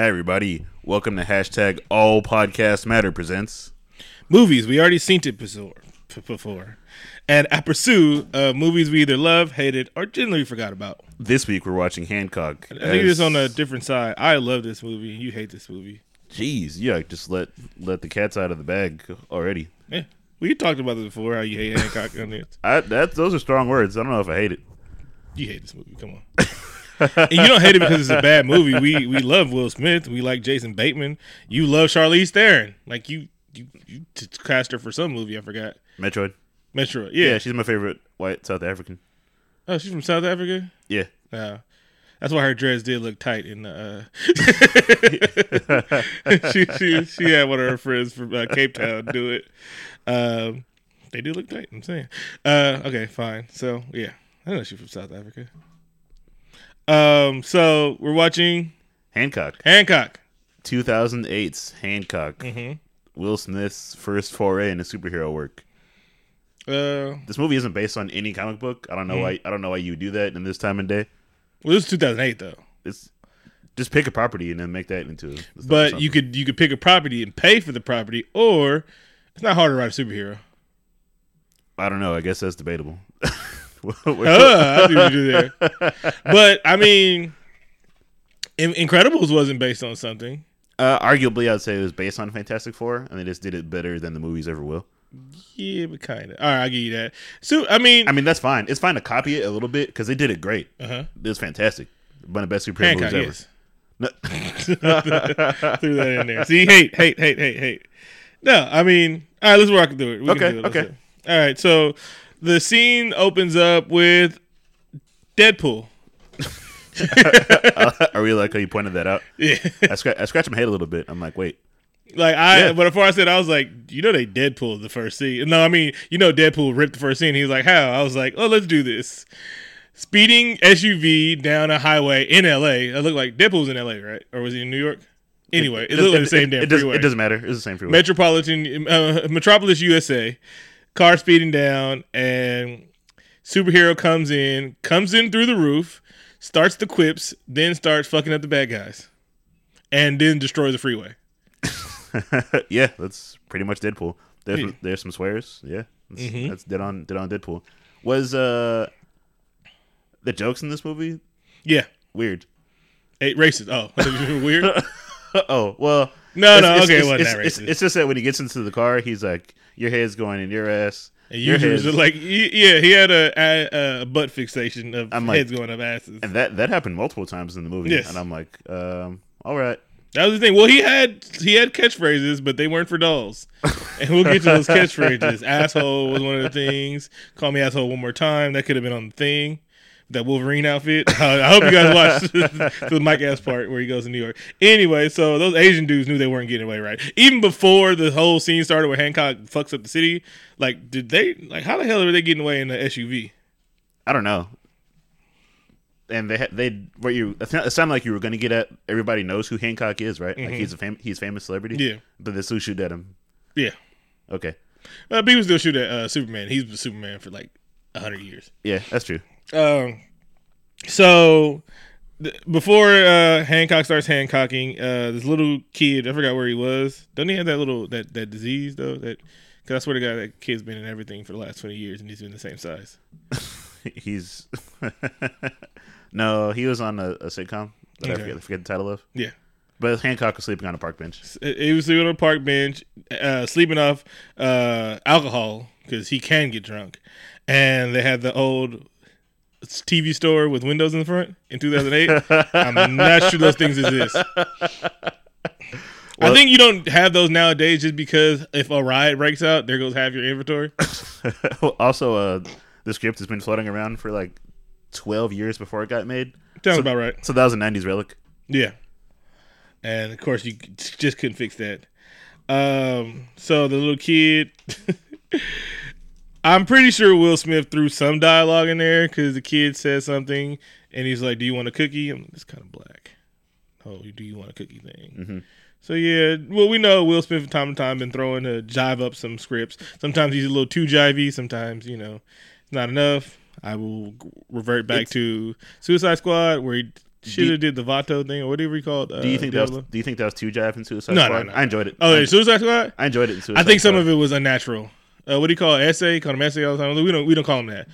Hey everybody, welcome to hashtag All Podcast Matter presents. movies we already seen it before, before. and I pursue uh, movies we either love, hated, or generally forgot about. This week we're watching Hancock. I think it's on a different side. I love this movie. You hate this movie. Jeez, yeah, just let let the cats out of the bag already. Yeah, we talked about this before. How you hate Hancock on this. I, that those are strong words. I don't know if I hate it. You hate this movie. Come on. and you don't hate it because it's a bad movie. We we love Will Smith. We like Jason Bateman. You love Charlize Theron. Like you you, you cast her for some movie. I forgot. Metroid. Metro. Yeah, Yeah. she's my favorite white South African. oh, she's from South Africa. Yeah, Uh, that's why her dress did look tight. In uh, she, she she had one of her friends from uh, Cape Town do it. Um, they do look tight. I'm saying. Uh, okay, fine. So yeah, I know she's from South Africa. Um, so we're watching Hancock. Hancock. 2008's Hancock. Mhm. Will Smith's first foray into superhero work. Uh, This movie isn't based on any comic book. I don't know why. I don't know why you do that in this time and day. well, this is 2008 though. It's just pick a property and then make that into. a- But you could you could pick a property and pay for the property, or it's not hard to write a superhero. I don't know. I guess that's debatable. Uh, I see what do there. But I mean, In- Incredibles wasn't based on something. Uh, arguably, I'd say it was based on Fantastic Four, and they just did it better than the movies ever will. Yeah, but kind of. All right, I'll give you that. So I mean, I mean, that's fine. It's fine to copy it a little bit because they did it great. uh-huh. It was fantastic. One of the best superhero Hancock, movies ever. yes. No, Threw that in there. See, hate, hate, hate, hate, hate. No, I mean, all right, let's rock through it. We can Okay, do it. Let's okay. do it. All right, so the scene opens up with Deadpool. I really like how you pointed that out. Yeah. I, scratch, I scratched my head a little bit. I'm like, wait, Like I, Yeah. but before I said, I was like, you know, they Deadpool the first scene. No, I mean, you know, Deadpool ripped the first scene. He was like, how? I was like, oh, let's do this. Speeding SUV down a highway in LA. It looked like Deadpool's in LA, right? Or was he in New York? Anyway, it, looked like the same damn it, doesn't, it doesn't matter. It's the same freeway. Metropolitan, uh, Metropolis, USA. Car speeding down, and superhero comes in, comes in through the roof, starts the quips, then starts fucking up the bad guys, and then destroys the freeway. yeah, that's pretty much Deadpool. There's, Yeah. there's some swears. Yeah, that's, Mhm. that's dead on dead on Deadpool. Was uh the jokes in this movie Yeah, weird? Eight races. Oh, weird. oh well. No, It's- no, it's, okay, it's, it wasn't it's, that it's, it's just that when he gets into the car, he's like, "Your head's going in your ass." And your usually, like, yeah, he had a, a, a butt fixation of I'm like- heads going up asses. and that that happened multiple times in the movie. Yes. And I'm like, um, all right. That was the thing. Well, he had he had catchphrases, but they weren't for dolls. And we'll get to those catchphrases. asshole was one of the things. Call me asshole one more time. That could have been on the thing. That Wolverine outfit. Uh, I hope you guys watched the Mike ass part where he goes to New York. Anyway, so those Asian dudes knew they weren't getting away right. Even before the whole scene started where Hancock fucks up the city, like did they like how the hell are they getting away in the SUV? I don't know. And they had they what you it it sounded like you were going to get at everybody knows who Hancock is, right? Like he's a fam- he's a famous celebrity. Mm-hmm. Yeah. But they still shoot at him. Yeah. Okay. Uh, people still shoot at uh, Superman. He's been Superman for like hundred years. Yeah, that's true. Um, so th- before uh, Hancock starts Hancocking, uh, this little kid, I forgot where he was. Doesn't he have that little that that disease though? That because I swear to God, that kid's been in everything for the last twenty years, and he's been the same size. He's no, he was on a, a sitcom that I forget, I forget the title of. Yeah, But Hancock was sleeping on a park bench. he was sleeping on a park bench, uh, sleeping off uh, alcohol because he can get drunk, and they had the old. TV store with windows in the front in 2008. I'm not sure those things exist. I think you don't have those nowadays just because if a riot breaks out, there goes half your inventory. also, uh, the script has been floating around for like twelve years before it got made. Sounds So- about right. So that was a '90s relic. Yeah. And of course, you just couldn't fix that. Um, so the little kid, I'm pretty sure Will Smith threw some dialogue in there because the kid says something and he's like, Do you want a cookie? I'm, it's kind of black. Oh, do you want a cookie thing? Mhm. So yeah, well, we know Will Smith from time to time been throwing to jive up some scripts. Sometimes he's a little too jivey. Sometimes you know, it's not enough. I will revert back It's- to Suicide Squad where he should have did the Vato thing or whatever he called. Uh, Do you think that was, do you think that was too jive in Suicide No, no, Squad? no. I enjoyed it. Oh, I, Suicide Squad. I enjoyed it. In Suicide I think some of it was unnatural. Uh, what do you call it? essay? Call him essay all the time. We don't we don't call him that.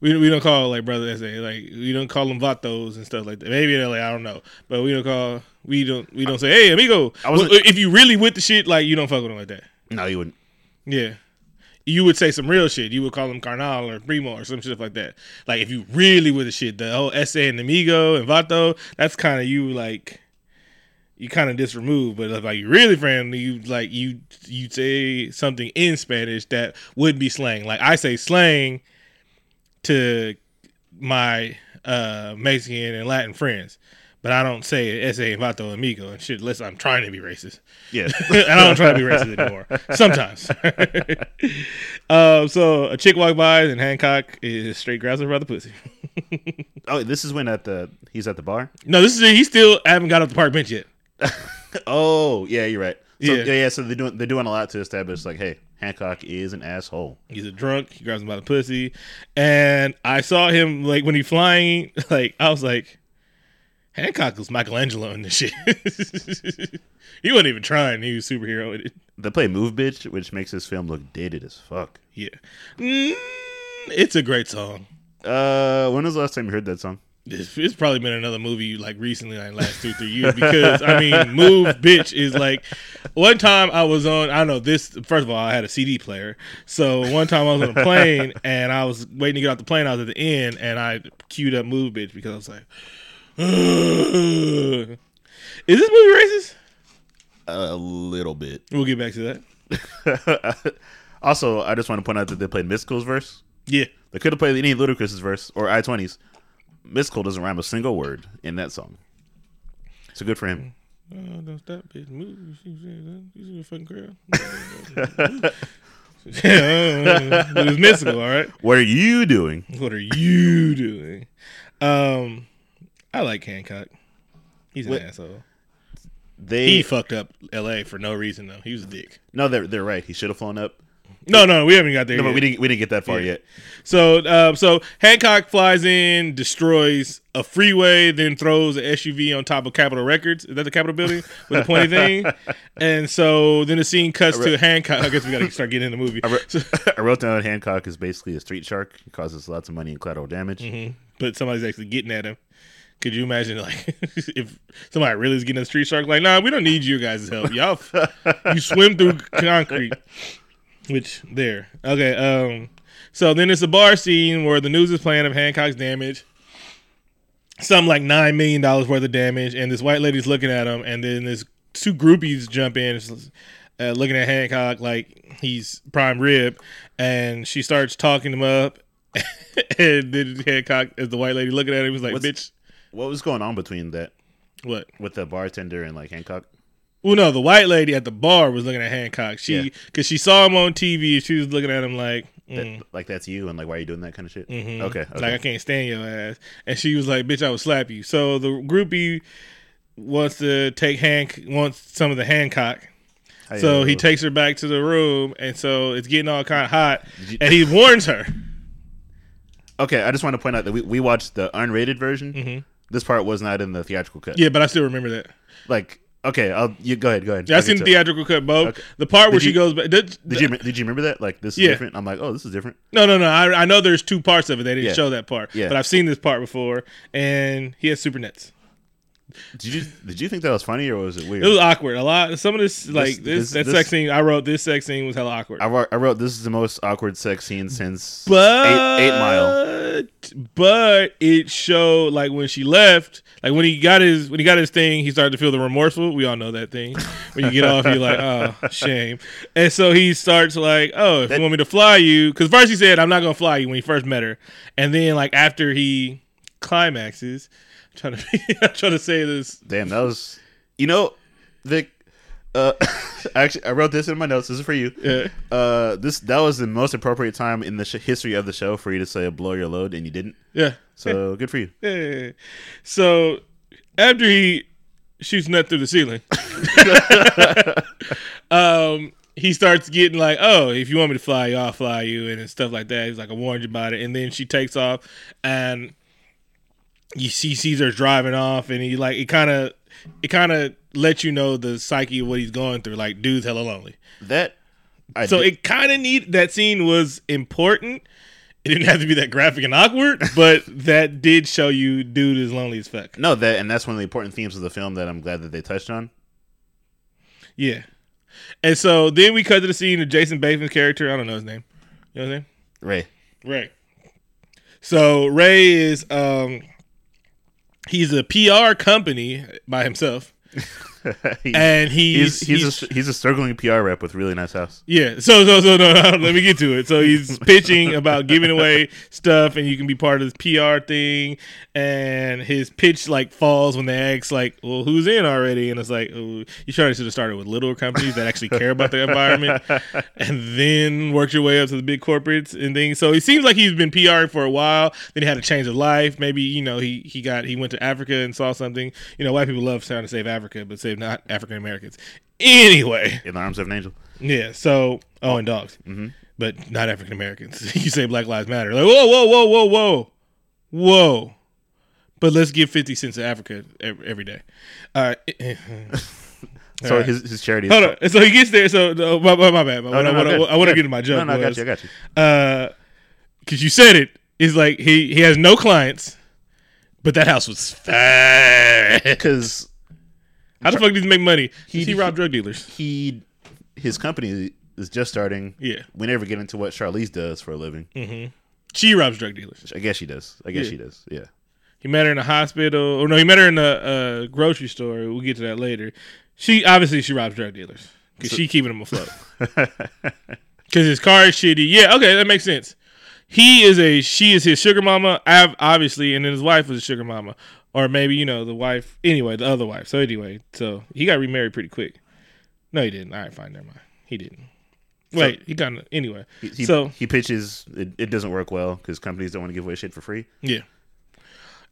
We, we don't call like brother essay. Like we don't call them vatos and stuff like that. Maybe in LA, I don't know, but we don't call we don't we don't say hey amigo. I Well, if you really with the shit, like you don't fuck with them like that. No, you wouldn't. Yeah. You would say some real shit. You would call him Carnal or Primo or some shit like that. Like if you really with the shit, the whole essay and amigo and vato, that's kind of you like you kind of disremove. But if like you really friendly, you like you you say something in Spanish that would be slang. Like I say slang to my uh Mexican and Latin friends. But I don't say and vato amigo and shit unless I'm trying to be racist Yeah. and I don't try to be racist anymore. Sometimes. um, so a chick walked by and Hancock is straight grabs her by the pussy. oh, this is when at the he's at the bar. no, this is he still haven't got off the park bench yet. Oh, yeah, you're right. So, Yeah. yeah, yeah. So they're doing they're doing a lot to establish like, hey, Hancock is an asshole. He's a drunk. He grabs him by the pussy, and I saw him like when he flying. Like I was like, Hancock was Michelangelo in this shit. he wasn't even trying. He was superhero with it. They play Move Bitch, which makes this film look dated as fuck. Yeah, mm, it's a great song. Uh, when was the last time you heard that song? It's, it's probably been another movie like recently, like last two three years. Because I mean, "Move, Bitch" is like one time I was on. I don't know this. First of all, I had a CD player, so one time I was on a plane and I was waiting to get off the plane. I was at the end and I queued up "Move, Bitch" because I was like, "Ugh." "Is this movie racist?" A little bit. We'll get back to that. also, I just want to point out that they played Mystikal's verse. Yeah, They could have played any Ludacris's verse or I twenties. Mystikal doesn't rhyme a single word in that song. So good for him. oh, don't stop, bitch. Move. You a fucking girl. yeah, but it's mystical, all right. What are you doing? What are you doing? Um, I like Hancock. He's an What- asshole. They He fucked up L.A. for no reason though. He was a dick. no, they're they're right. He should have flown up. No, no, we haven't got there. No, yet. but we didn't we didn't get that far Yeah. yet. So, uh, so Hancock flies in, destroys a freeway, then throws an SUV on top of Capitol Records. Is that the Capitol building with the pointy thing? And so then the scene cuts to Hancock. I guess we got to start getting in the movie. I, wrote, I wrote down Hancock is basically a street shark. He causes lots of money and collateral damage. Mhm. But somebody's actually getting at him. Could you imagine, like, if somebody really is getting a street shark? Like, nah, we don't need you guys' help. Y'all, you swim through concrete. Which there, okay. Um, so then it's a bar scene where the news is playing of Hancock's damage. Something like nine million dollars worth of damage, and this white lady's looking at him, and then this two groupies jump in, uh, looking at Hancock like he's prime rib, and she starts talking him up, and then Hancock, as the white lady looking at him, was like, What's- "Bitch, What was going on between that what?" with the bartender and like Hancock? Well, no, the white lady at the bar was looking at Hancock. She Yeah. because she saw him on TV. She was looking at him like, That, mm, Like that's you and like why are you doing that kind of shit? mhm. Okay, okay. like I can't stand your ass. And she was like, "Bitch, I would slap you." So the groupie wants to take Hank wants some of the Hancock. So he takes her back to the room, and so it's getting all kind of hot. you- And he warns her. Okay, I just want to point out that we, we watched the unrated version. Mhm. This part was not in the theatrical cut. Yeah, but I still remember that. Like, okay, I'll you go ahead, go ahead. I I'll seen the theatrical cut, both. Okay. The part where Did she goes back. Did, Did you did you remember that? Like this is Yeah. different. I'm like, oh, this is different. No, no, no. I, I know there's two parts of it. They didn't Yeah. show that part. Yeah. But I've seen this part before, and he has super nets. Did you did you think that was funny or was it weird? It was awkward. A lot. Some of this, like this, this- that this- sex scene. I wrote this sex scene was hella awkward. I wrote, I wrote this is the most awkward sex scene since but eight, eight Mile. But it showed like when she left, like when he got his when he got his thing, he started to feel the remorseful. We all know that thing. When you get off, you're like, oh, shame. And so he starts like, oh, if That- you want me to fly you, because first he said, I'm not gonna fly you when he first met her, and then like after he climaxes, I'm trying to I'm trying to say this. Damn, that was you know, Vic. Uh, actually, I wrote this in my notes. This is for you. Yeah. Uh, this that was the most appropriate time in the sh- history of the show for you to say "blow your load" and you didn't. Yeah. So good for you. Yeah. So after he shoots nut through the ceiling, um, he starts getting like, "Oh, if you want me to fly you, I'll fly you," and stuff like that. He's like, "I warned you about it." And then she takes off, and you see Caesar's driving off, and he like it kind of it kind of lets you know the psyche of what he's going through. Like, dude's hella lonely. That I So did- it kind of need that scene was important. It didn't have to be that graphic and awkward, but that did show you dude is lonely as fuck. no that and that's one of the important themes of the film that I'm glad that they touched on. Yeah. And so then we cut to the scene of Jason Bateman's character. I don't know his name. You know what his name? Ray. Ray. So Ray is um he's a PR company by himself. And he's he's he's, a, he's a struggling PR rep with really nice house. Yeah. So so so no, no, let me get to it. So he's pitching about giving away stuff and you can be part of this PR thing and his pitch like falls when they ask like, "Well, who's in already?" And it's like, oh, you should have started with little companies that actually care about the environment and then worked your way up to the big corporates and things. So it seems like he's been PRing for a while. Then he had a change of life. Maybe, you know, he he got he went to Africa and saw something. You know, white people love trying to save Africa, but save not African Americans. Anyway, In the arms of an angel. yeah. So, oh, and dogs, mm-hmm. but not African Americans. you say Black Lives Matter, like whoa, whoa, whoa, whoa, whoa, whoa. But let's give fifty cents to Africa every, every day. Right. So Alright. his his charity. Is Hold on. So he gets there. So uh, my, my, my bad. What no, I, no, I- I want to get to my joke. No, no, I got you. I got you. Uh, because you said it. It's like he he has no clients, but that house was fat. Because How the fuck did he make money? He, He- robbed drug dealers. he his company is just starting. Yeah. We never get into what Charlize does for a living. Mm-hmm. She robs drug dealers. I guess she does. I guess Yeah. she does. Yeah. He met her in a hospital, or no, he met her in a, a grocery store. We'll get to that later. She obviously she robs drug dealers because she keeping them afloat. Because his car is shitty. Yeah, okay, that makes sense. He is a she is his sugar mama, ob- obviously, and then his wife was a sugar mama, or maybe you know the wife. Anyway, the other wife. So anyway, so he got remarried pretty quick. No, he didn't. All right, fine, never mind. He didn't. Wait, he got anyway. He, he, so he pitches. It, it doesn't work well because companies don't want to give away shit for free. Yeah.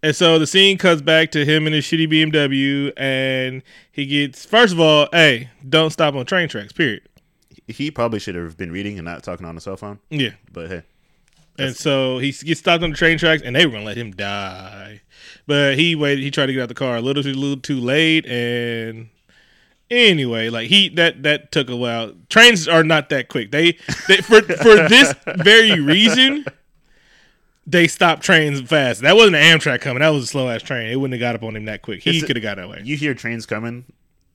And so the scene cuts back to him in his shitty BMW, and he gets first of all, hey, don't stop on train tracks. Period. He probably should have been reading and not talking on a cell phone. Yeah. But hey, And so he gets stopped on the train tracks, and they were gonna let him die, but he waited. He tried to get out the car a little too, little too late, and anyway, like he that that took a while. Trains are not that quick. They, they for for this very reason. They stopped trains fast. That wasn't an Amtrak coming. That was a slow ass train. It wouldn't have got up on him that quick. He could have got away. you hear trains coming.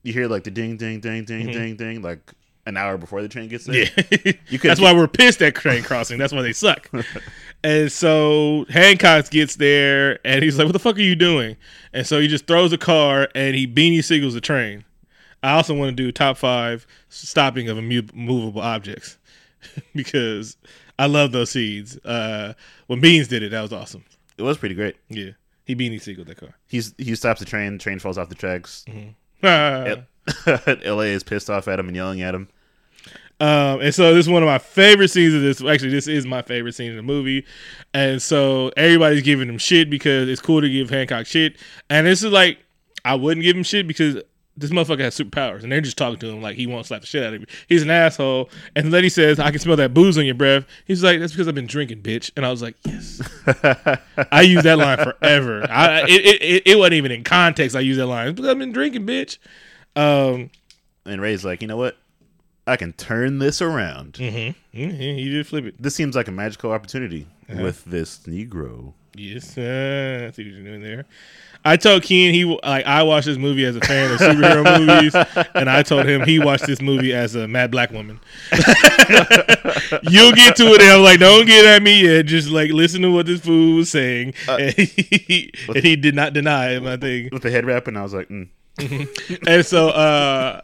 You hear like the ding, ding, ding, ding, Mm-hmm. ding, ding, like an hour before the train gets there. Yeah, You could- that's why we're pissed at train crossing. That's why they suck. and so Hancock gets there, and he's like, "What the fuck are you doing?" And so he just throws a car, and he beanie signals the train. I also want to do top five stopping of immu- movable objects because I love those seeds. Uh, when Beans did it, that was awesome. It was pretty great. Yeah, he beanie signaled that car. He's he stops the train. The Train falls off the tracks. Mm-hmm. Yep. La is pissed off at him and yelling at him. Um, and so this is one of my favorite scenes of this. Actually, this is my favorite scene in the movie. And so everybody's giving him shit because it's cool to give Hancock shit. And this is like, I wouldn't give him shit because this motherfucker has superpowers, and they're just talking to him like he won't slap the shit out of me. He's an asshole. And the lady says, "I can smell that booze on your breath." He's like, "That's because I've been drinking, bitch." And I was like, "Yes." I use that line forever. I it, it, it, it wasn't even in context. I use that line. It's because I've been drinking, bitch. Um, And Ray's like, you know what? I can turn this around. mhm. Mhm, he did flip it. This seems like a magical opportunity Uh-huh. with this Negro. Yes, uh, I see what you're doing there. I told Keen he like I watched this movie as a fan of superhero movies, and I told him he watched this movie as a mad black woman. You'll get to it, and I'm like, don't get at me yet. Just like listen to what this fool was saying, and, he, and he did not deny it. my thing. With the head wrap, and I was like, mm. And so uh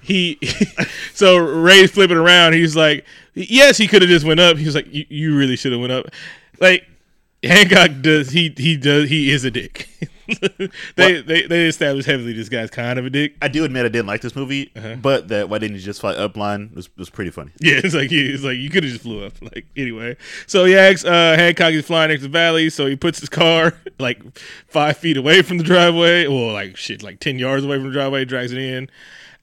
he so Ray's flipping around. He's like, yes, he could have just went up. He was like, you, you really should have went up. Like Hancock does. He he does. He is a dick. they, they they established heavily this guy's kind of a dick. I do admit I didn't like this movie, Uh-huh. but that why didn't you just fly up line was, was pretty funny. Yeah, it's like it's like you could have just flew up. Like anyway, so he asks uh, Hancock is flying next to Valley, so he puts his car like five feet away from the driveway, or like shit, like ten yards away from the driveway, drags it in.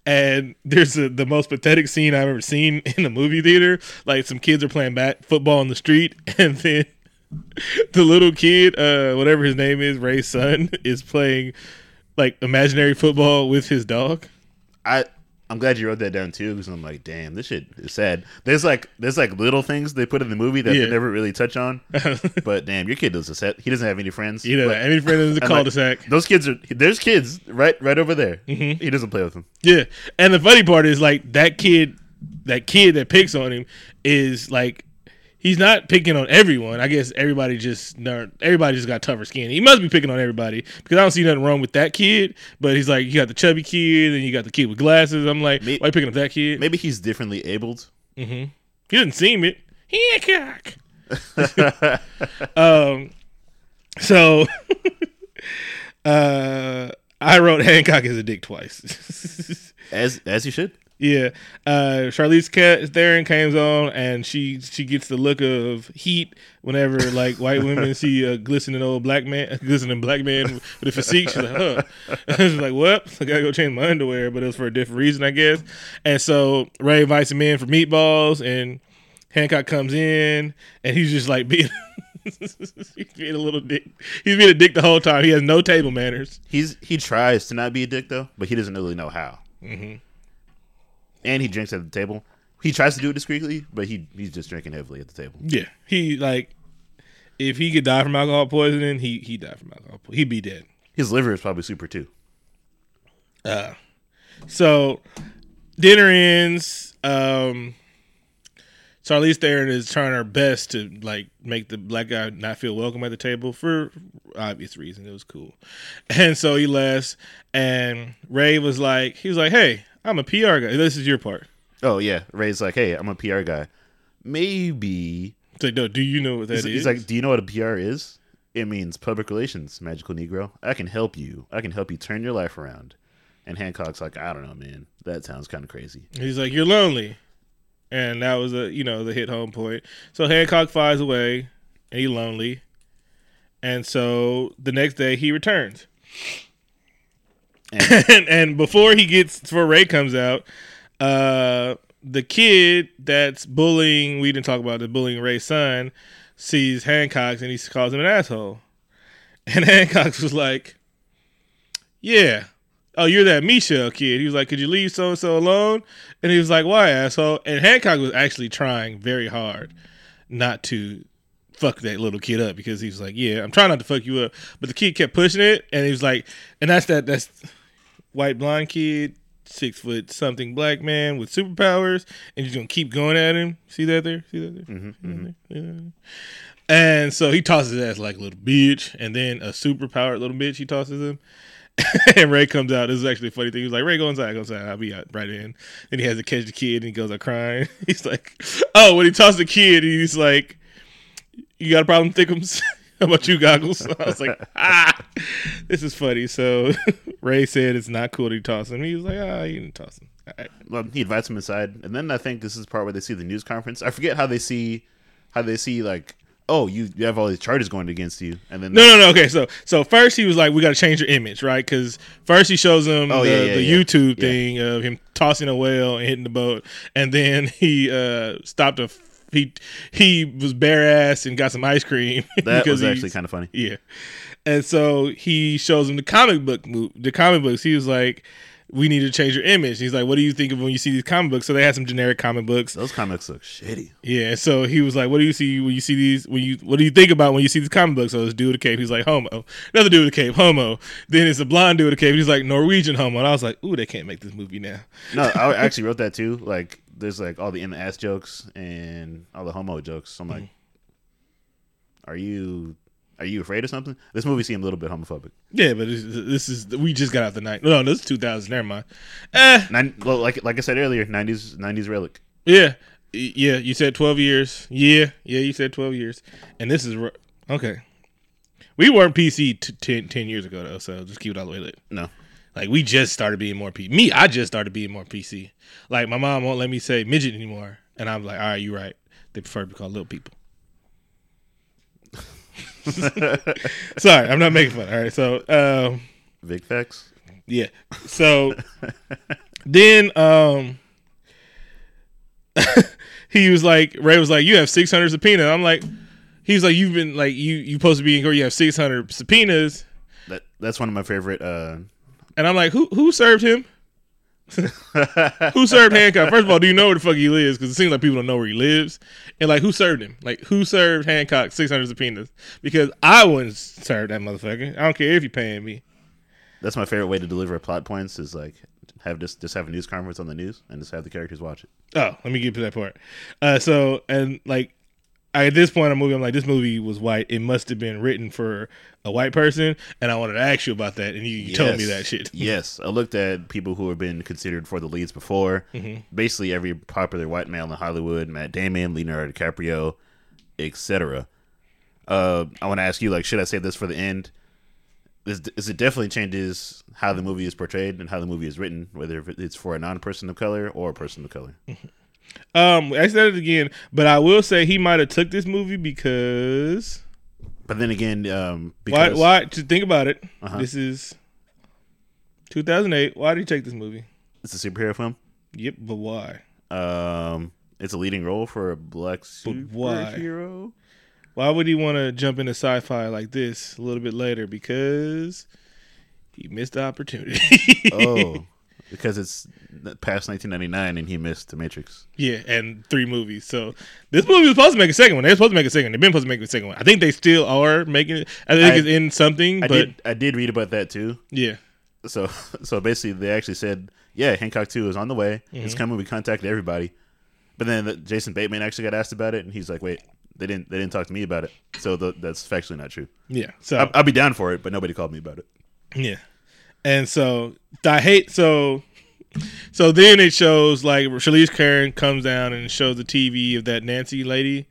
And there's a, the most pathetic scene I've ever seen in a movie theater. Like some kids are playing bat football in the street, and then the little kid, uh, whatever his name is, Ray's son, is playing like imaginary football with his dog. I I'm glad you wrote that down too because I'm like, damn, this shit is sad. There's like there's like little things they put in the movie that Yeah. they never really touch on. but damn, your kid does a set. He doesn't have any friends. You know, Like, have any friends in the cul-de-sac. those kids are there's kids right right over there. Mm-hmm. He doesn't play with them. Yeah, and the funny part is like that kid, that kid that picks on him is like he's not picking on everyone. I guess everybody just everybody just got tougher skin. He must be picking on everybody because I don't see nothing wrong with that kid. But he's like, you got the chubby kid, and you got the kid with glasses. I'm like, Me- why you picking up that kid? Maybe he's differently abled. Hmm. He doesn't seem it. Hancock. um, so, uh, I wrote Hancock as a dick twice. As as you should. Yeah, uh, Charlize Ca- Theron comes on and she she gets the look of heat whenever like white women see a glistening old black man, a glistening black man with a physique. She's like, huh. She's like, what? I gotta go change my underwear, but it was for a different reason, I guess. And so Ray invites him in for meatballs, and Hancock comes in, and he's just like being. he's being a little dick. He's being a dick the whole time. He has no table manners. He's he tries to not be a dick though, but he doesn't really know how. Mm-hmm. And he drinks at the table. He tries to do it discreetly, but he he's just drinking heavily at the table. Yeah, he like if he could die from alcohol poisoning, he he died from alcohol. Po- he'd be dead. His liver is probably super too. So dinner ends. Um, Charlize Theron is trying her best to like make the black guy not feel welcome at the table for obvious reason. It was cool, and so he left. And Ray was like, he was like, "Hey, I'm a PR guy. This is your part." Oh yeah, Ray's like, hey, I'm a PR guy. Maybe It's like, no, do you know what that he's, is? he's like, do you know what a PR is? It means public relations, magical Negro. I can help you. I can help you turn your life around. And Hancock's like, I don't know, man. That sounds kind of crazy. He's like, "You're lonely," and that was a you know the hit home point. So Hancock flies away, and he's lonely, and so the next day he returns, And- and, before he gets before Ray comes out, uh, the kid that's bullying we didn't talk about the bullying Ray's son sees Hancock's and he calls him an asshole, and Hancock was like, "Yeah." oh, you're that Michelle kid. He was like, could you leave so and so alone? And he was like, why, asshole? And Hancock was actually trying very hard not to fuck that little kid up because he was like, yeah, I'm trying not to fuck you up. But the kid kept pushing it, and he was like, and that's that that's white blonde kid, six foot something black man with superpowers, and you're gonna keep going at him. See that there? See that there? Mm-hmm, See that mm-hmm. there? And so he tosses his ass like a little bitch, and then a superpowered little bitch he tosses him. and Ray comes out. This is actually a funny thing. He's like, Ray, go inside, go inside. I'll be out right in. Then he has to catch the kid and he goes out crying. He's like, Oh, when he tosses the kid, he's like, You got a problem, Thickums? How about you, Goggles? I was like, Ah, this is funny. So Ray said it's not cool to toss him. He was like, Ah, you didn't toss him. All right. well, he invites him inside, and then I think this is the part where they see the news conference. I forget how they see how they see like, oh, you, you have all these charges going against you, and then No, no, no. Okay, so so first he was like, "We got to change your image, right?" Because first he shows him Oh, the, yeah, yeah, the yeah. YouTube thing of him tossing a whale and hitting the boat, and then he uh stopped a he he was bare ass and got some ice cream. that was actually kind of funny. yeah. And so he shows him the comic book the comic books. He was like, "We need to change your image." He's like, "What do you think of when you see these comic books?" So they had some generic comic books. Those comics look shitty. Yeah, so he was like, "What do you see when you see these? When you what do you think about when you see these comic books?" So this dude with a cape, he's like, "Homo." Another dude with a cape, homo. Then it's a blonde dude with a cape. He's like Norwegian homo, and I was like, "Ooh, they can't make this movie now." No, I actually wrote that too. Like, there's like all the ass jokes and all the homo jokes. So I'm like, are you are you afraid of something? This movie seemed a little bit homophobic. Yeah, but this, this is we just got out the night. No, this is 2000. Never mind. Eh, Nine, well, like like I said earlier, '90s '90s relic. yeah, yeah. You said 12 years. Yeah, yeah. You said 12 years, and this is okay. We weren't PC t- 10, 10 years ago though, so just keep it all the way lit. No, Like we just started being more PC. Me, I just started being more PC. Like my mom won't let me say midget anymore, and I'm like, all right, you're right. They prefer to be called little people. Sorry, I'm not making fun. All right, so um, Vic facts. yeah, so then um, he was like, Ray was like, you have 600 subpoena. I'm like, He's like, you've been like you you supposed to be in court. You have six hundred subpoenas, That that's one of my favorite. Uh, and I'm like, who who served him? who served Hancock? First of all, do you know where the fuck he lives? Because it seems like people don't know where he lives. And like, who served him? Like, who served Hancock six hundred subpoenas? Because I wouldn't serve that motherfucker. I don't care if you're paying me. that's my favorite way to deliver plot points is like have just just have a news conference on the news and just have the characters watch it. Oh, let me get to that part. Uh, so and like at this point in the movie, I'm like, this movie was white. It must have been written for a white person, and I wanted to ask you about that, and you, you told me that shit. yes, I looked at people who have been considered for the leads before. Mm-hmm. Basically, every popular white male in Hollywood: Matt Damon, Leonardo DiCaprio, etc. Uh, I want to ask you, like, should I save this for the end? Is, is it definitely changes how the movie is portrayed and how the movie is written, whether it's for a non-person of color or a person of color. Um, I said it again, but I will say he might have took this movie because But then again, um, why? because Why? To think about it, Uh-huh. this is 2008. Why did he take this movie? it's a superhero film. Yep, but why? Um, it's a leading role for a black But why? superhero. Why would he want to jump into sci-fi like this a little bit later? Because he missed the opportunity. Oh, because it's past 1999 and he missed The Matrix. Yeah, and three movies. So this movie was supposed to make a second one. They were supposed to make a second. one. They've been supposed to make a second one. I think they still are making it. I think I- it's in something, I but did I did read about that too. yeah, So so basically, they actually said, yeah, Hancock Two is on the way. It's Mm-hmm. coming. We contacted everybody, but then the, Jason Bateman actually got asked about it, and he's like, wait, they didn't they didn't talk to me about it. So the, that's factually not true. yeah. So I'll, I'll be down for it, but nobody called me about it. Yeah. And so I hate so so then it shows like Charlize Karen comes down and shows the TV of that Nancy lady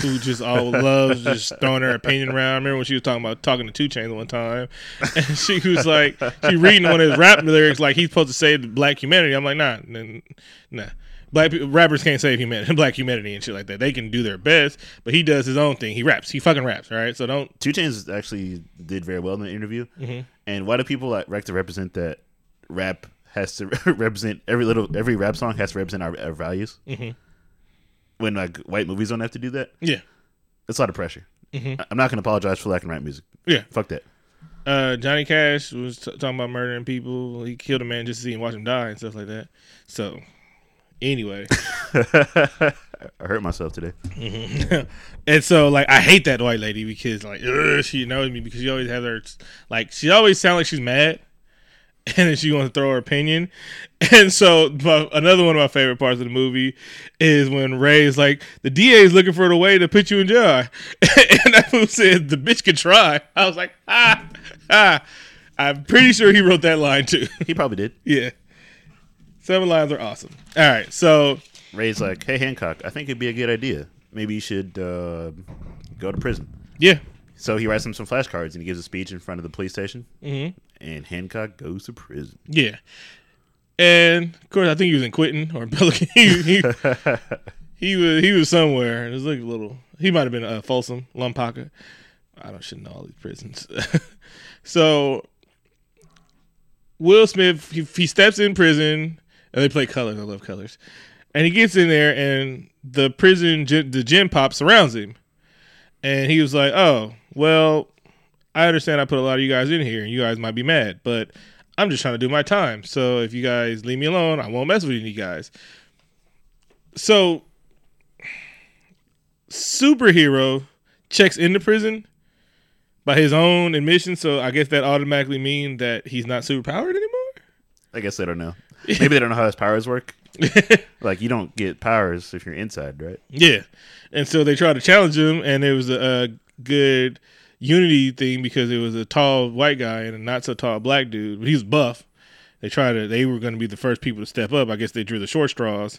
who just all loves just throwing her opinion around. I remember when she was talking about talking to 2 Chainz one time, and she was like, she reading one of his rap lyrics like he's supposed to save the black humanity. I'm like, nah, n- nah. Black pe- rappers can't save humanity, black humanity, and shit like that. They can do their best, but he does his own thing. He raps. He fucking raps. All right, so don't. 2 Chainz actually did very well in the interview. Mm-hmm. And why do people like, like to represent that rap has to represent every little every rap song has to represent our, our values? Mhm. When like white movies don't have to do that, Yeah, it's a lot of pressure. Mhm. I- I'm not going to apologize for liking rap music. yeah. Fuck that. uh, Johnny Cash was t- talking about murdering people. He killed a man just to see him watch him die and stuff like that. So, anyway, I hurt myself today. and so like I hate that white lady because like ugh, she knows me because she always has her like she always sounds like she's mad. And then she wants to throw her opinion, and so but another one of my favorite parts of the movie is when Ray is like, "The DA is looking for the way to put you in jail," and that fool said, "The bitch could try." I was like, "Ah, ah." I'm pretty sure he wrote that line too. He probably did. Yeah. Seven lives are awesome. All right. So, Ray's like, "Hey Hancock, I think it'd be a good idea. Maybe you should uh, go to prison." yeah. So he writes him some flashcards and he gives a speech in front of the police station. Mm-hmm. And Hancock goes to prison. Yeah. And of course, I think he was in Quentin or Pelican. he, he, he was he was somewhere. It was like a little. He might have been uh, Folsom, Lompoc. I don't should know all these prisons. so Will Smith he, he steps in prison and they play colors. I love colors. And he gets in there and the prison the gym pop surrounds him. And he was like, "Oh, well, I understand I put a lot of you guys in here and you guys might be mad, but I'm just trying to do my time. So if you guys leave me alone, I won't mess with you guys." So superhero checks into prison by his own admission, so I guess that automatically means that he's not superpowered anymore. I guess I don't know. Maybe they don't know how his powers work. like you don't get powers if you're inside, right? Yeah, and so they tried to challenge him, and it was a, a good unity thing because it was a tall white guy and a not so tall black dude, but he was buff. They tried to. They were going to be the first people to step up. I guess they drew the short straws,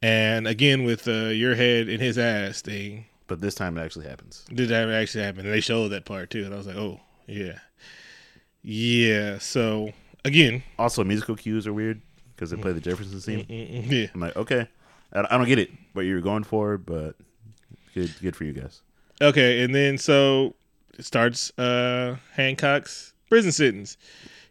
and again with uh, your head in his ass thing, But this time it actually happens. did that actually happen? And they showed that part too, and I was like, oh yeah, yeah. So again, Also, musical cues are weird because they play the Jefferson scene. mm, yeah. I'm like, okay, I I don't get it what you're going for, but good, good for you guys. Okay, and then so it starts uh Hancock's prison sentence.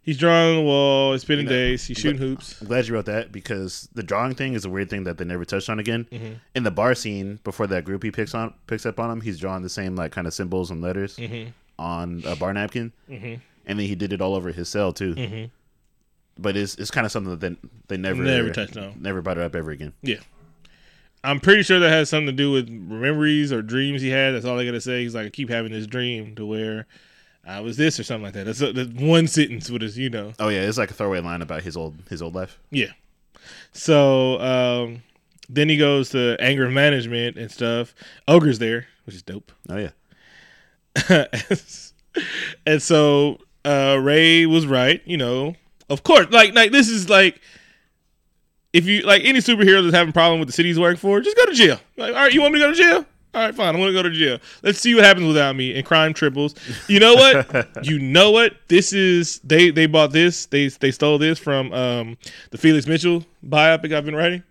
He's drawing on the wall. He's spending You know, days. He's shooting hoops. I'm glad you wrote that because the drawing thing is a weird thing that they never touched on again. Mm-hmm. In the bar scene, before that group he picks on picks up on him, he's drawing the same like kind of symbols and letters Mm-hmm. on a bar napkin, Mhm. and then he did it all over his cell too. But it's it's kind of something that they, they never Never touched on. never brought it up ever again. Yeah, I'm pretty sure that has something to do with memories or dreams he had. That's all I gotta say. He's like, I keep having this dream to where I was this or something like that. That's, that's one sentence with his, you know. Oh yeah, it's like a throwaway line about his old his old life. Yeah. So um, then he goes to anger management and stuff. Ogre's there, which is dope. Oh yeah, and so uh, Ray was right. You know, of course. Like, like this is like. If you like any superhero that's having a problem with the city he's working for, just go to jail. Like, all right, you want me to go to jail? All right, fine. I'm gonna go to jail. Let's see what happens without me. And crime triples. You know what? you know what? This is they they bought this. They they stole this from um the Felix Mitchell biopic I've been writing.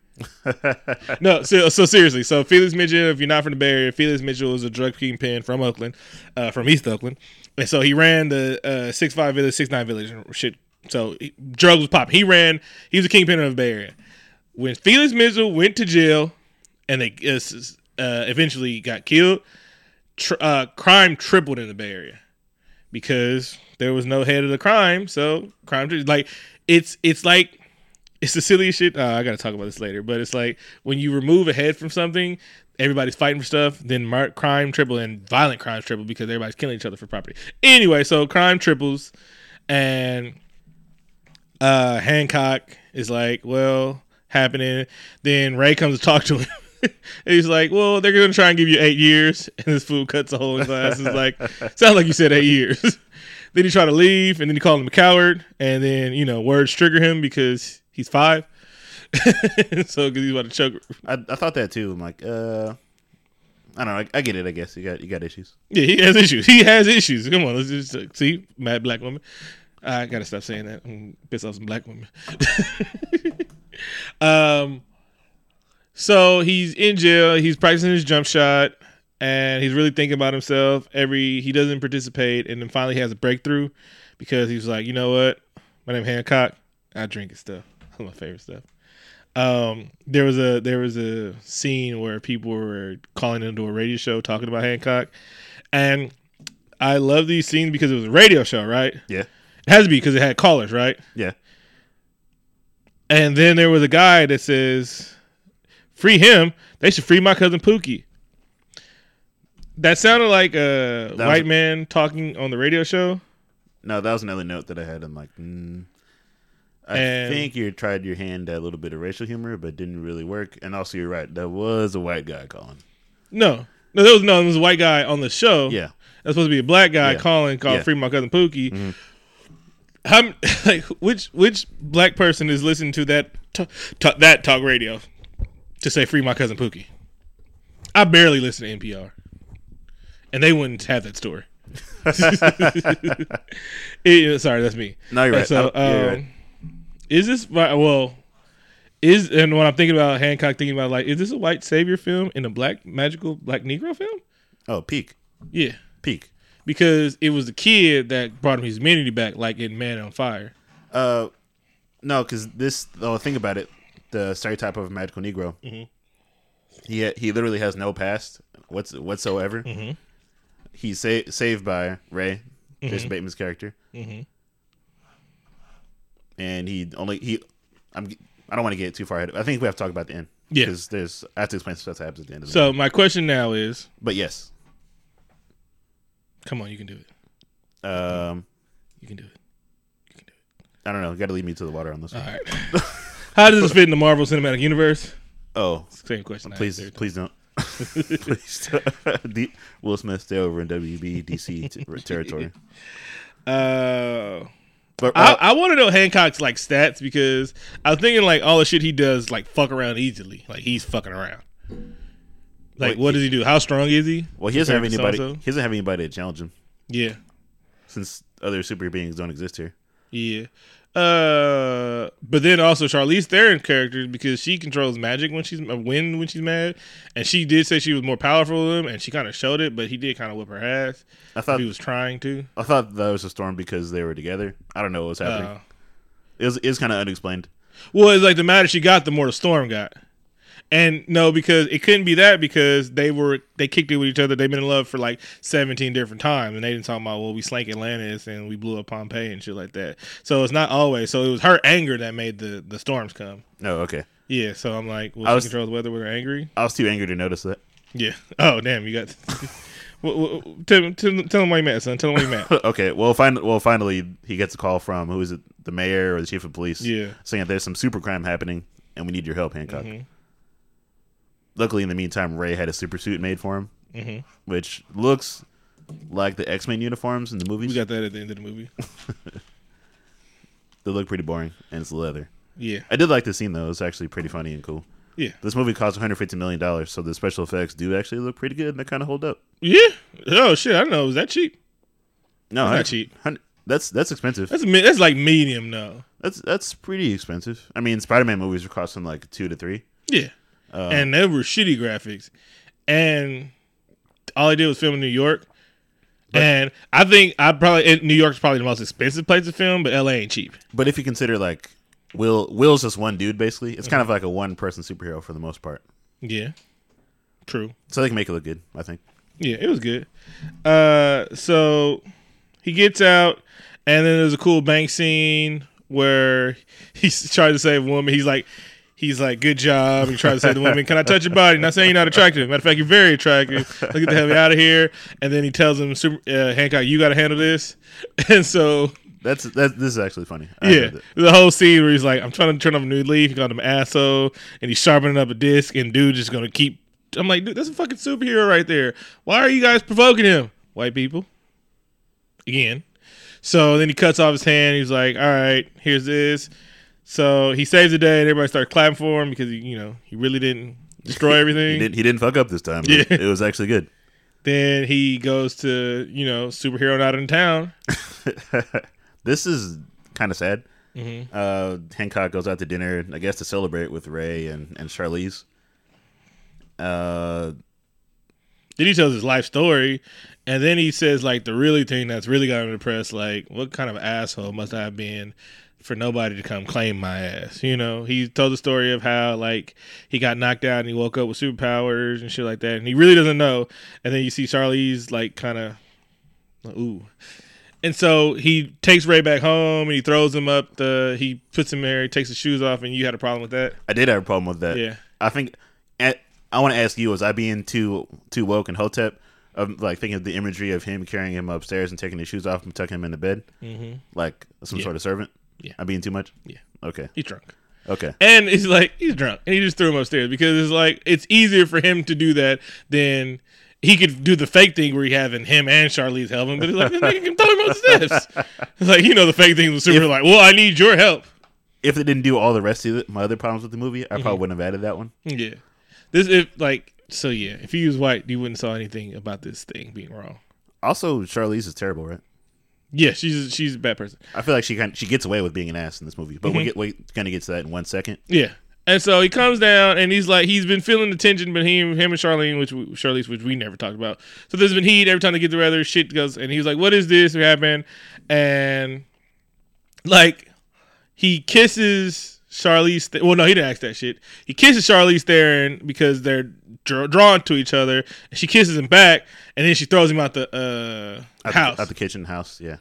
no, so, so seriously, so Felix Mitchell, if you're not from the Bay Area, Felix Mitchell is a drug kingpin from Oakland, uh, from East Oakland, and so he ran the uh, six five village, six nine village shit. So he, drugs was popping. He ran. He was a kingpin of the Bay Area. When Felix Mitchell went to jail, and they uh, uh, eventually got killed, tr- uh, crime tripled in the Bay Area because there was no head of the crime. So crime tri- like it's it's like it's the silliest shit. Uh, I got to talk about this later, but it's like when you remove a head from something, everybody's fighting for stuff. Then mar- crime triple and violent crimes triple because everybody's killing each other for property. Anyway, so crime triples, and uh, Hancock is like, well, happening. Then Ray comes to talk to him. and he's like, well, they're going to try and give you eight years. And this fool cuts a hole in his glass. It's like, sounds like you said eight years. then he tried to leave, and then he called him a coward. And then, you know, words trigger him because he's five. so, because he's about to choke. I, I thought that too. I'm like, uh, I don't know. I, I get it. I guess you got you got issues. Yeah, he has issues. He has issues. Come on, let's just uh, see. Mad black woman. I gotta stop saying that. I'm piss off some black women. um, so he's in jail. He's practicing his jump shot, and he's really thinking about himself. Every he doesn't participate, and then finally he has a breakthrough because he's like, you know what? My name Hancock. I drink and stuff. That's my favorite stuff. Um, there was a there was a scene where people were calling into a radio show talking about Hancock, and I love these scenes because it was a radio show, right? Yeah. It has to be because it had callers, right? Yeah. And then there was a guy that says, "Free him. They should free my cousin Pookie." That sounded like a was- white man talking on the radio show. No, that was another note that I had. I'm like, mm, I And- think you tried your hand at a little bit of racial humor, but didn't really work. And also, you're right. That was a white guy calling. No, no, there was no. There was a white guy on the show. Yeah. That's supposed to be a black guy Yeah. calling, called Yeah. free my cousin Pookie. Mhm. How, like which which black person is listening to that t- t- that talk radio to say free my cousin Pookie? I barely listen to NPR, and they wouldn't have that story. It- sorry, that's me. No, you're right. So, I- yeah, you're um, right. is this right- well? Is and when I'm thinking about Hancock, thinking about like, is this a white savior film in a black magical black Negro film? Oh, peak, Yeah, peak. Because it was the kid that brought him his humanity back, like in Man on Fire. Uh, no, because this. Oh, think about it. The stereotype of a magical Negro. Mhm. He he literally has no past what's whatsoever. Mhm. He's sa- saved by Ray, Jason Bateman's character, Mhm. and he only he. I'm. I don't want to get too far ahead. I think we have to talk about the end. Yeah. because there's I have to explain stuff that happens at the end of the. So my question now is, but yes, come on, you can do it. um, You can do it. I don't know. Got to lead me to the water on this All one. right. How does this fit in the Marvel Cinematic Universe? Oh, Same question. Please, please don't. please don't. Will Smith stay over in WB DC t- territory. Uh, But I, uh, I want to know Hancock's like stats because I was thinking like all the shit he does like fuck around easily. Like he's fucking around. Like what does he do? How strong is he? well, he doesn't have anybody. He doesn't have anybody to challenge him Yeah, since other super beings don't exist here. yeah. Uh, but then also Charlize Theron character because she controls magic when she's uh, wind when she's mad, and she did say she was more powerful than him, and she kind of showed it, but he did kind of whip her ass. I thought he was trying to. I thought that was a storm because they were together. I don't know what was happening. Uh, it was was kind of unexplained. well, it's like the madder she got, the more the storm got. And no, because it couldn't be that because they were they kicked it with each other. They've been in love for like seventeen different times, and they didn't talk about well, we slank Atlantis and we blew up Pompeii and shit like that. So it's not always. So it was her anger that made the the storms come. No, okay. Yeah. So I'm like, well, I she was- controls the weather We're angry. I was too angry to notice that. Yeah. Oh damn, you got. Well, well, tell, tell, tell him why you mad, son. Tell him why you mad. okay, well, fin- well, finally, he gets a call from who is it, the mayor or the chief of police, Yeah. saying there's some super crime happening and we need your help, Hancock. Mhm. Luckily, in the meantime, Ray had a super suit made for him, Mhm. which looks like the X Men uniforms in the movies. We got that at the end of the movie. they look pretty boring, and it's leather. Yeah. I did like the scene though; it's actually pretty funny and cool. Yeah. This movie cost 150 million dollars, so the special effects do actually look pretty good and they kind of hold up. Yeah. Oh shit! I don't know. Was that cheap? No, That's not cheap. That's that's expensive. That's that's like medium though. That's that's pretty expensive. I mean, Spider-Man movies are costing like two to three. Yeah. Uh, and they were shitty graphics, and all I did was film in New York. and I think I probably New York's probably the most expensive place to film, but LA ain't cheap. But if you consider like Will, Will's just one dude basically. It's kind of like a one-person superhero for the most part, Yeah. True. so they can make it look good. I think. Yeah, it was good. Uh, so he gets out, and then there's a cool bank scene where he's trying to save a woman. He's like, he's like, "Good job." He tries to save the woman. Can I touch your body? Not saying you're not attractive. Matter of fact, you're very attractive. Let's get the hell out of here. And then he tells him, Super, uh, "Hancock, you got to handle this." And so, That's that. This is actually funny. I yeah, the whole scene where he's like, "I'm trying to turn off a new leaf." He got him an asshole, and he's sharpening up a disc, and dude just gonna keep. I'm like, dude, that's a fucking superhero right there. Why are you guys provoking him, white people? Again. So then he cuts off his hand. He's like, "All right, here's this." So he saves the day, and everybody starts clapping for him because he, you know, he really didn't destroy He everything. didn't. He didn't fuck up this time. Yeah. It was actually good. then he goes to, you know, superhero night in town. this is kind of sad. Mhm. Uh, Hancock goes out to dinner, I guess, to celebrate with Ray and and Charlize. Uh, Then he tells his life story, and then he says like the really thing that's really got him depressed. Like, what kind of asshole must I have been for nobody to come claim my ass? You know, he told the story of how like he got knocked out and he woke up with superpowers and shit like that, and he really doesn't know. And then you see Charlize like kind of, ooh. And so he takes Ray back home and he throws him up the. He puts him there. He takes his shoes off, and you had a problem with that. I did have a problem with that. Yeah. I think. At, I want to ask you: Was I being too too woke and hotep? Of like thinking of the imagery of him carrying him upstairs and taking his shoes off and tucking him in the bed, Mm-hmm. like some Yeah. sort of servant. Yeah. I'm being too much. Yeah. Okay. He's drunk. Okay. And he's like, he's drunk. And he just threw him upstairs because it's like, it's easier for him to do that than he could do the fake thing where he having him and Charlize help him. But he's like, this nigga can throw him up the steps. It's like, you know, the fake thing was super like, well, I need your help. If they didn't do all the rest of it, my other problems with the movie, I Mm-hmm. probably wouldn't have added that one. Yeah. This, if like, so yeah, if he was white, you wouldn't saw anything about this thing being wrong. Also, Charlize is terrible, right? Yeah, she's she's a bad person. I feel like she kind of, she gets away with being an ass in this movie, but Mm-hmm. we'll get we gonna get to that in one second. Yeah. And so he comes down and he's like he's been feeling the tension between him and Charlene, which we, Charlize, which we never talked about. So there's been heat every time they get together. Shit goes, and he's like, "What is this? What happened?" And like he kisses Charlize. Th- well, no, he didn't ask that shit. He kisses Charlize Theron because they're drawn to each other. And she kisses him back, and then she throws him out the uh, Out house. the, out the kitchen house, yeah.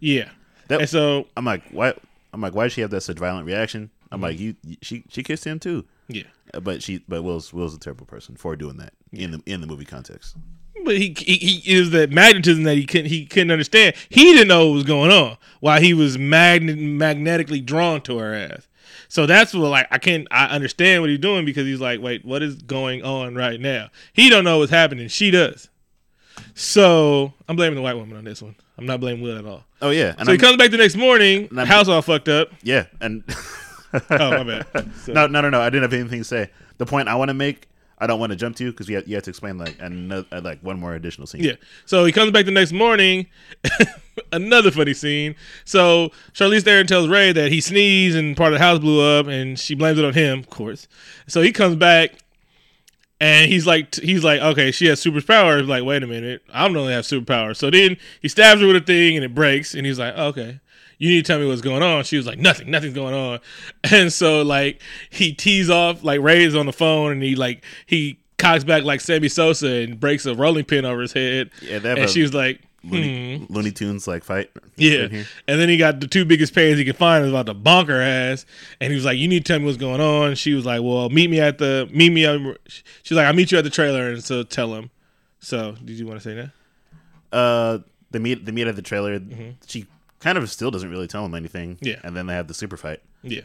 yeah. That- and so I'm like, why? I'm like, why did she have that such violent reaction? I'm Mm-hmm. like, you, she she kissed him too, yeah. Uh, but she but Will's Will's a terrible person for doing that in the in the movie context. But he, he he is that magnetism that he couldn't he couldn't understand. He didn't know what was going on Why he was magnet magnetically drawn to her ass. So that's what like I can't I understand what he's doing because he's like, wait, what is going on right now? He don't know what's happening. She does. So I'm blaming the white woman on this one. I'm not blaming Will at all. Oh yeah, and So he I'm- comes back the next morning, I'm- house all fucked up. yeah, and Oh my bad. So- no, no, no, no. I didn't have anything to say. The point I want to make, I don't want to jump to because you have, you have to explain like another, uh, like one more additional scene. Yeah. So he comes back the next morning, another funny scene. So Charlize Theron tells Ray that he sneezed and part of the house blew up, and she blames it on him, of course. So he comes back, and he's like, he's like, okay, she has superpowers. Like, wait a minute, I don't only have superpowers. So then he stabs her with a thing, and it breaks, and he's like, okay. You need to tell me what's going on. She was like, nothing, nothing's going on. And so like he tees off, like Ray's on the phone, and he like he cocks back like Sammy Sosa and breaks a rolling pin over his head. Yeah, have and she was like, Looney, hmm. Looney Tunes like fight. Yeah. And then he got the two biggest pains he could find is about to bonk her ass. And he was like, You need to tell me what's going on. She was like, Well, meet me at the meet me she's like, I'll meet you at the trailer and so tell him. So did you want to say that? Uh, they meet they meet at the trailer. She kind of still doesn't really tell him anything. Yeah. and then they have the super fight. Yeah.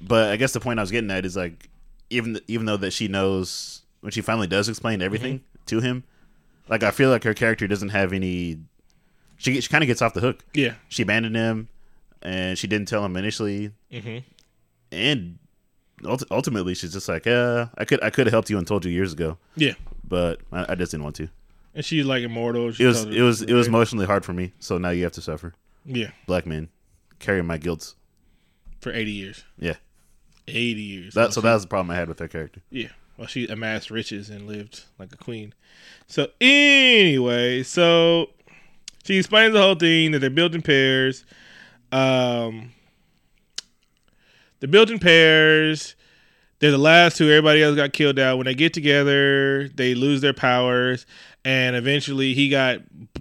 But I guess the point I was getting at is like, even even though that she knows when she finally does explain everything to him, like I feel like her character doesn't have any. She she kind of gets off the hook. Yeah. She abandoned him, and she didn't tell him initially, hmm and ult- ultimately she's just like, uh, I could I could have helped you and told you years ago, Yeah. but I, I just didn't want to. And she's like immortal. She It was it was it was emotionally hard for me, so now you have to suffer. Yeah. Black man carrying my guilt. For eighty years. Yeah, Eighty years. that so that was the problem I had with her character. Yeah. Well, she amassed riches and lived like a queen. So anyway, so she explains the whole thing that they're built in pairs. Um, they're built in pairs. They're the last two. Everybody else got killed out. When they get together, they lose their powers, and eventually he got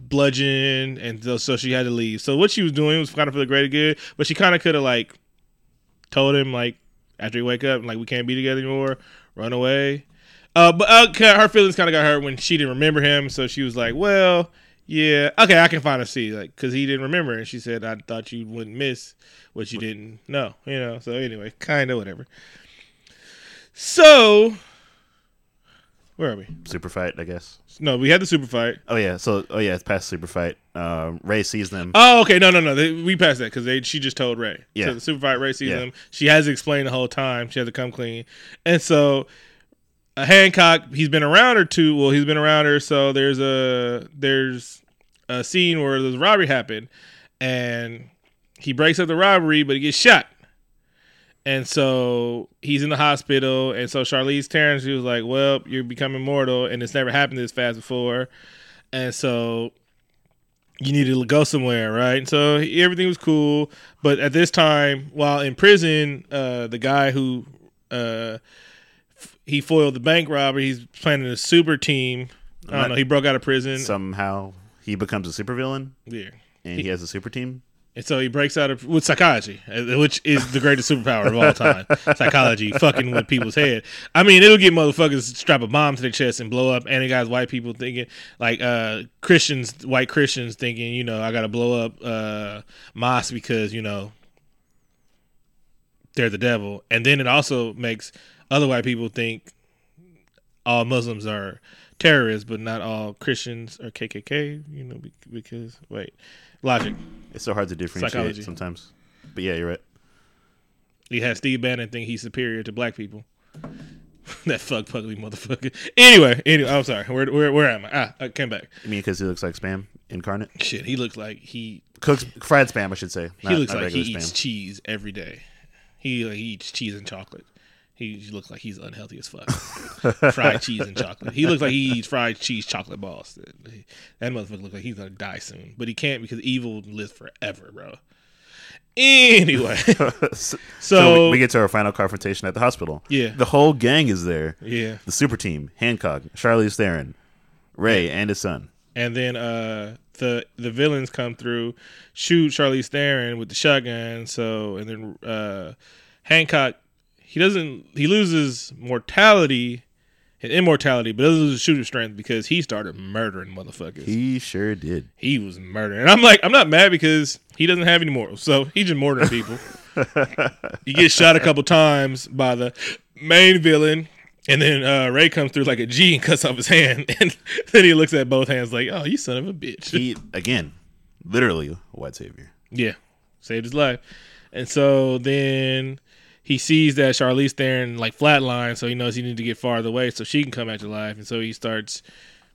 bludgeoned, and so, so she had to leave. So what she was doing was kind of for the greater good, but she kind of could have like told him like after he wake up, like we can't be together anymore, run away. Uh, but uh, her feelings kind of got hurt when she didn't remember him, so she was like, "Well, yeah, okay, I can find a see, like, because he didn't remember." And she said, "I thought you wouldn't miss what you didn't know, you know." So anyway, kind of whatever. So, where are we? Super fight, I guess. No, we had the super fight. Oh yeah, so oh yeah, it's past super fight. Uh, Ray sees them. Oh, okay, no, no, no. They, we passed that because they she just told Ray. Yeah. So the super fight Ray sees Yeah. him. She has explained the whole time. She had to come clean, and so uh, Hancock he's been around her too. Well, he's been around her. So there's a there's a scene where a robbery happened, and he breaks up the robbery, but he gets shot. And so he's in the hospital, and so Charlize Theron, she was like, "Well, you're becoming mortal, and it's never happened this fast before." And so you need to go somewhere, right? And so he- everything was cool, but at this time, while in prison, uh, the guy who uh, f- he foiled the bank robbery, he's planning a super team. I don't know. He broke out of prison. Somehow he becomes a supervillain, yeah. and he has a super team. And so he breaks out of with psychology, uh, which is the greatest superpower of all time. psychology, fucking with people's head. I mean, it'll get motherfuckers to strap a bomb to their chest and blow up. And it got white people thinking, like uh, Christians, white Christians thinking, you know, I got to blow up uh, mosques because you know they're the devil. And then it also makes other white people think all Muslims are terrorists, but not all Christians are KKK. You know, because wait, logic. It's so hard to differentiate Psychology. sometimes. But yeah, you're right. He had Steve Bannon think he's superior to black people. that fuck ugly motherfucker. Anyway, anyway, I'm sorry. Where where where am I? Ah, I came back. I mean, because he looks like spam incarnate, Shit, he looks like he cooks fried spam, I should say. he looks like he regular eats cheese every day. He, like, he eats cheese and chocolate. He looks like he's unhealthy as fuck. fried cheese and chocolate. He looks like he eats fried cheese chocolate balls. That motherfucker looks like he's gonna die soon, but he can't because evil lives forever, bro. Anyway, so, so, we, get to our final confrontation at the hospital. Yeah. the whole gang is there. yeah, The super team: Hancock, Charlize Theron, Ray, and his son. and then uh the the villains come through, shoot Charlize Theron with the shotgun. So and then uh Hancock he doesn't he loses mortality and immortality, but doesn't lose shooter strength because he started murdering motherfuckers. He, He sure did. He was murdering. And I'm like, I'm not mad because he doesn't have any morals. So he's just murdering people. he gets shot a couple times by the main villain. And then uh, Ray comes through like a G and cuts off his hand. And then he looks at both hands like, oh, you son of a bitch. He again, literally a white savior. Yeah, saved his life. And so then he sees that Charlize Theron like flatline, so he knows he needs to get farther away so she can come back to life. And so he starts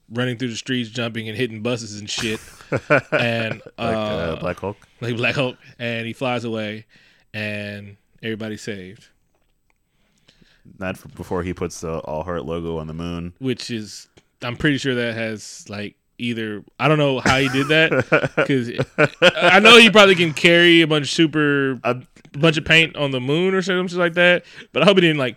running through the streets, jumping and hitting buses and shit, and like uh, uh, Black Hulk. like Black Hulk, and he flies away, and everybody's saved. Not before he puts the All Heart logo on the moon. Which is, I'm pretty sure that has like either I don't know how he did that because I know he probably can carry a bunch of super I'm- bunch of paint on the moon or something like that. But I hope he didn't like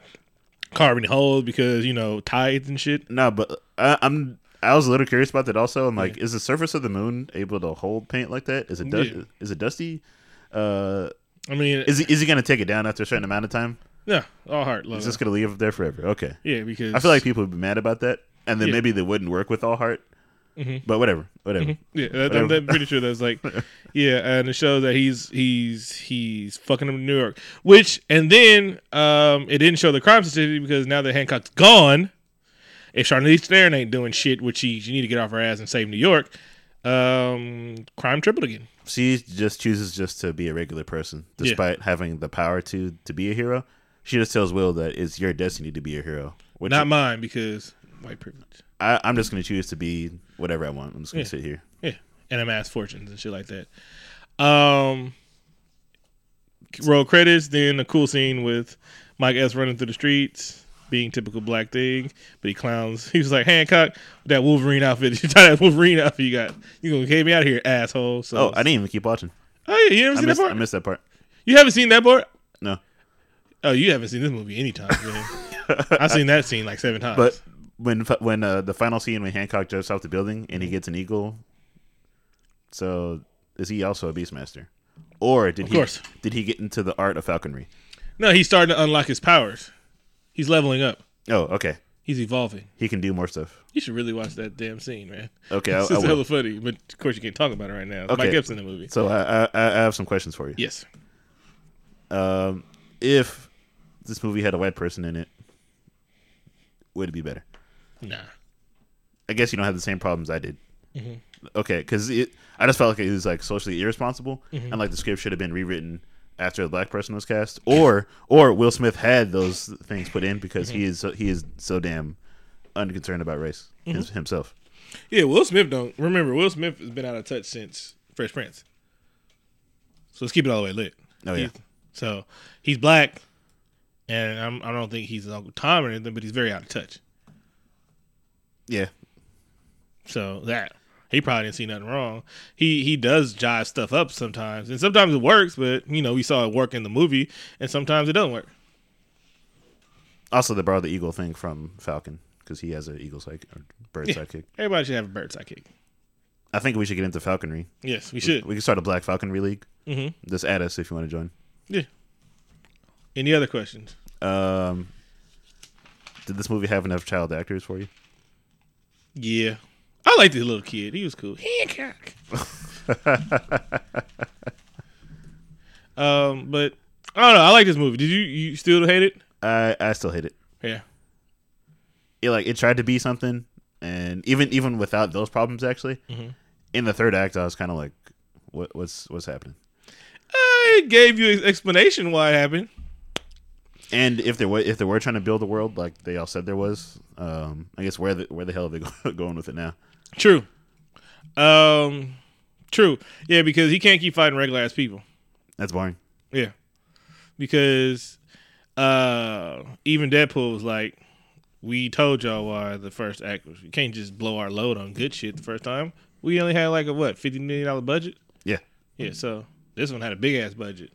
carve any holes because you know tides and shit. No, but I, I'm. I was a little curious about that. Also, I'm like, is the surface of the moon able to hold paint like that? Is it du- Yeah. is it dusty? Uh, I mean, is he is he gonna take it down after a certain amount of time? yeah, all heart logo. Is this gonna leave it there forever? Okay. yeah, because I feel like people would be mad about that, and then Yeah. maybe they wouldn't work with All Heart. Mhm. But whatever, whatever. Yeah, that, I'm, I'm pretty sure that's like, yeah, and it shows that he's he's he's fucking him in New York. Which and then um, it didn't show the crime statistic because now that Hancock's gone, if Charlize Theron ain't doing shit, which she you need to get off her ass and save New York, um, crime tripled again. She just chooses just to be a regular person, Yeah. despite having the power to to be a hero. She just tells Will that it's your destiny to be a hero. Which Not mine because white privilege. I, I'm just gonna choose to be whatever I want. I'm just gonna Yeah. sit here. Yeah, and amass fortunes and shit like that. Um, roll credits. Then a cool scene with Mike Epps running through the streets, being typical black thing, but he clowns. He was like Hancock, that Wolverine outfit. You that Wolverine outfit you got. You gonna get me out of here, asshole. So, Oh, I didn't even keep watching. Oh yeah, you haven't I seen missed, that I part. missed that part. You haven't seen that part. No, Oh, you haven't seen this movie anytime. Man. I've seen that scene like seven times. but when when uh, the final scene when Hancock jumps off the building and he gets an eagle, so is he also a Beastmaster, or did Of he course. did he get into the art of falconry? no, he's starting to unlock his powers. He's leveling up. Oh, okay. He's evolving. He can do more stuff. You should really watch that damn scene, man. Okay, I, It's I just hella funny, but of course you can't talk about it right now. It's Okay. Mike Epps in the movie. So I, I I have some questions for you. Yes. Um, if this movie had a white person in it, would it be better? Nah. I guess you don't have the same problems I did. Mhm. Okay, because it, I just felt like it was like socially irresponsible, Mm-hmm. and like the script should have been rewritten after a black person was cast, or or Will Smith had those things put in because Mm-hmm. he is so, he is so damn unconcerned about race Mm-hmm. his, himself. Yeah, Will Smith don't remember. Will Smith has been out of touch since Fresh Prince. So let's keep it all the way lit. Oh yeah, He's- So he's black, and I'm, I don't think he's Uncle Tom or anything, but he's very out of touch. Yeah. So that he probably didn't see nothing wrong. He he does jive stuff up sometimes, and sometimes it works. But you know, we saw it work in the movie, and sometimes it doesn't work. Also, they borrowed the eagle thing from Falcon because he has an eagle psychic or bird Yeah. sidekick. Everybody should have a bird sidekick. I think we should get into falconry. Yes, we should. We can start a Black Falconry League. Mm-hmm. Just add us if you want to join. Yeah. Any other questions? Um, did this movie have enough child actors for you? Yeah, I like this little kid. He was cool. Hancock. um, but I don't know. I like this movie. Did you you still hate it? I I still hate it. Yeah. It like it tried to be something, and even even without those problems, actually, Mhm. in the third act, I was kind of like, what what's what's happening? I gave you an explanation why it happened. And if there were if they were trying to build a world like they all said there was, um, I guess where the where the hell are they going with it now? True. Um, true. Yeah, because he can't keep fighting regular ass people. That's boring. Yeah, because uh, even Deadpool was like, "We told y'all why the first act was. You can't just blow our load on good shit the first time. We only had like a what fifty million dollar budget. Yeah. Yeah. So this one had a big ass budget,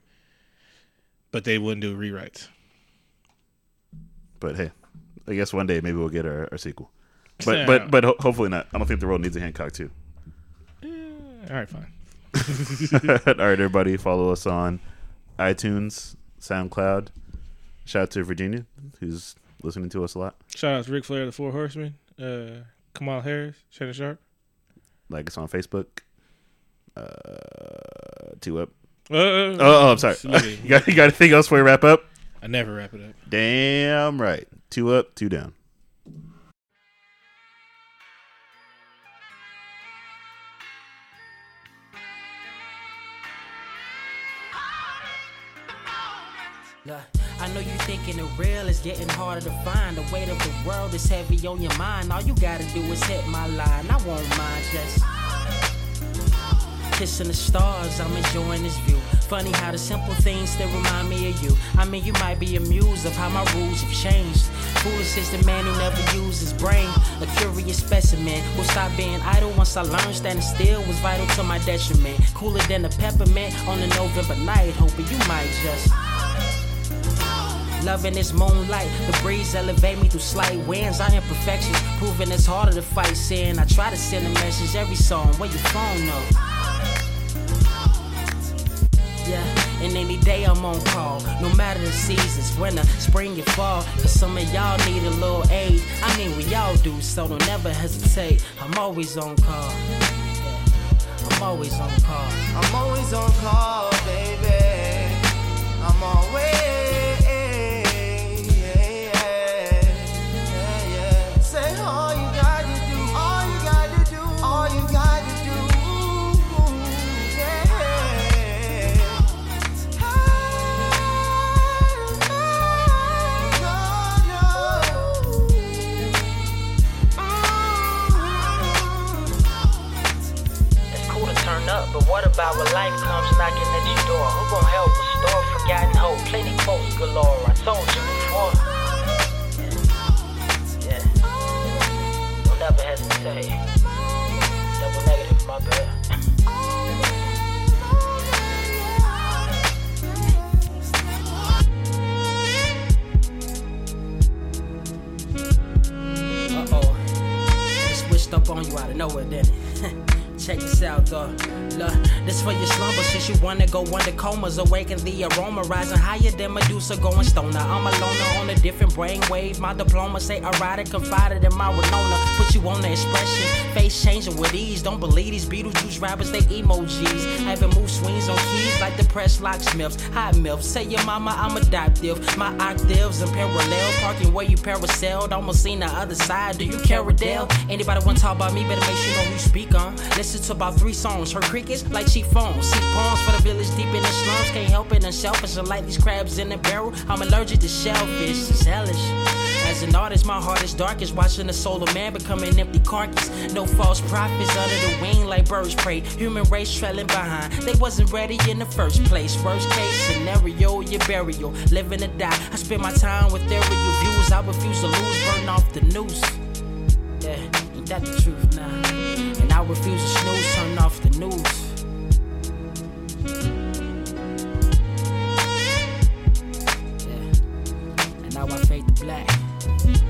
but they wouldn't do rewrites. But hey, I guess one day maybe we'll get our, our sequel. But Yeah. but but ho- hopefully not. I don't think the world needs a Hancock too. Eh, all right, fine. All right, everybody, follow us on iTunes, SoundCloud. Shout out to Virginia, who's listening to us a lot. Shout out to Ric Flair, the Four Horsemen, uh, Kamal Harris, Shannon Sharpe. Like us on Facebook. Uh, two up. Uh, Oh, oh I'm sorry. You, got, you got anything else before we wrap up? I never wrap it up. Damn right. Two up, two down. Look, I know you thinking the real is getting harder to find. The weight of the world is heavy on your mind. All you gotta do is hit my line. I won't mind just kissing the stars. I'm enjoying this view. Funny how the simple things still remind me of you. I mean, you might be amused of how my rules have changed. Foolish is the man who never used his brain. A curious specimen will stop being idle once I learned standing still was vital to my detriment. Cooler than a peppermint on a November night. Hoping you might just. Loving this moonlight, the breeze elevate me through slight winds. I imperfections, proving it's harder to fight sin. I try to send a message every song. Where your phone up? And any day I'm on call, no matter the seasons, winter, spring, and fall. Cause some of y'all need a little aid. I mean, we all do, so don't ever hesitate. I'm always on call. I'm always on call. I'm always on call, baby. I'm always. When life comes knocking at your door? Who gon' help restore forgotten hope? Plenty quotes galore. I told you before. Yeah. yeah. Don't ever hesitate. Double negative, my bad. Up on you out of nowhere, didn't it? Check this out, though. Look, this for your slumber. since you wanna go under comas. Awaken the aroma, rising higher than Medusa, going stoner. I'm a loner on a different brainwave. My diploma say erotic, confided in my Winona. Put you on the expression, face changing with ease. Don't believe these Beetlejuice rappers, they emojis. Having move swings on keys like the press locksmiths. Hot milk, say your mama, I'm adoptive. My octaves and parallel, parking where you parasailed. Almost seen the other side. Do you care, Adele? Anybody wanna talk about me? Better make sure you know you speak on. Listen to about three songs. Her crickets like cheap phones. See poems for the village deep in the slums. Can't help it, unselfish. I like these crabs in the barrel. I'm allergic to shellfish. It's hellish. As an artist, my heart is darkest, watching the soul of man become an empty carcass. No false prophets under the wing like birds prey. Human race trailing behind. They wasn't ready in the first place. Worst case scenario, your burial. Living or die. I spend my time with their views. I refuse to lose, burn off the noose. Yeah, ain't that the truth now? And I refuse to snooze, turn off the news. black. Bye.